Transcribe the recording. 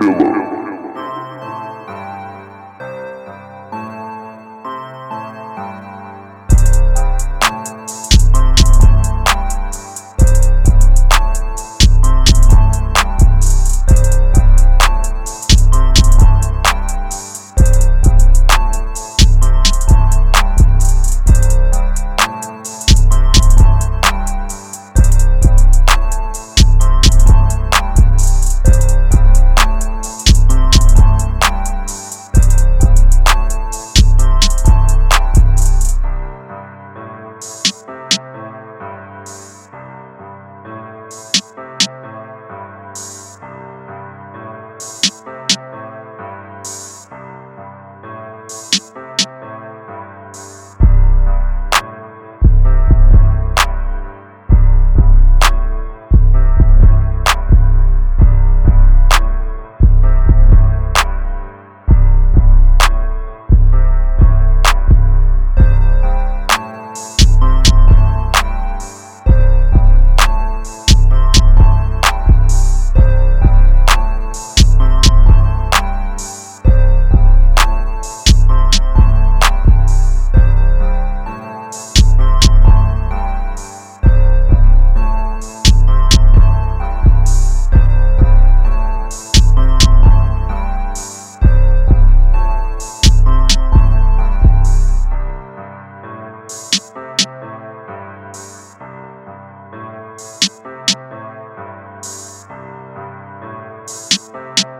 killer. you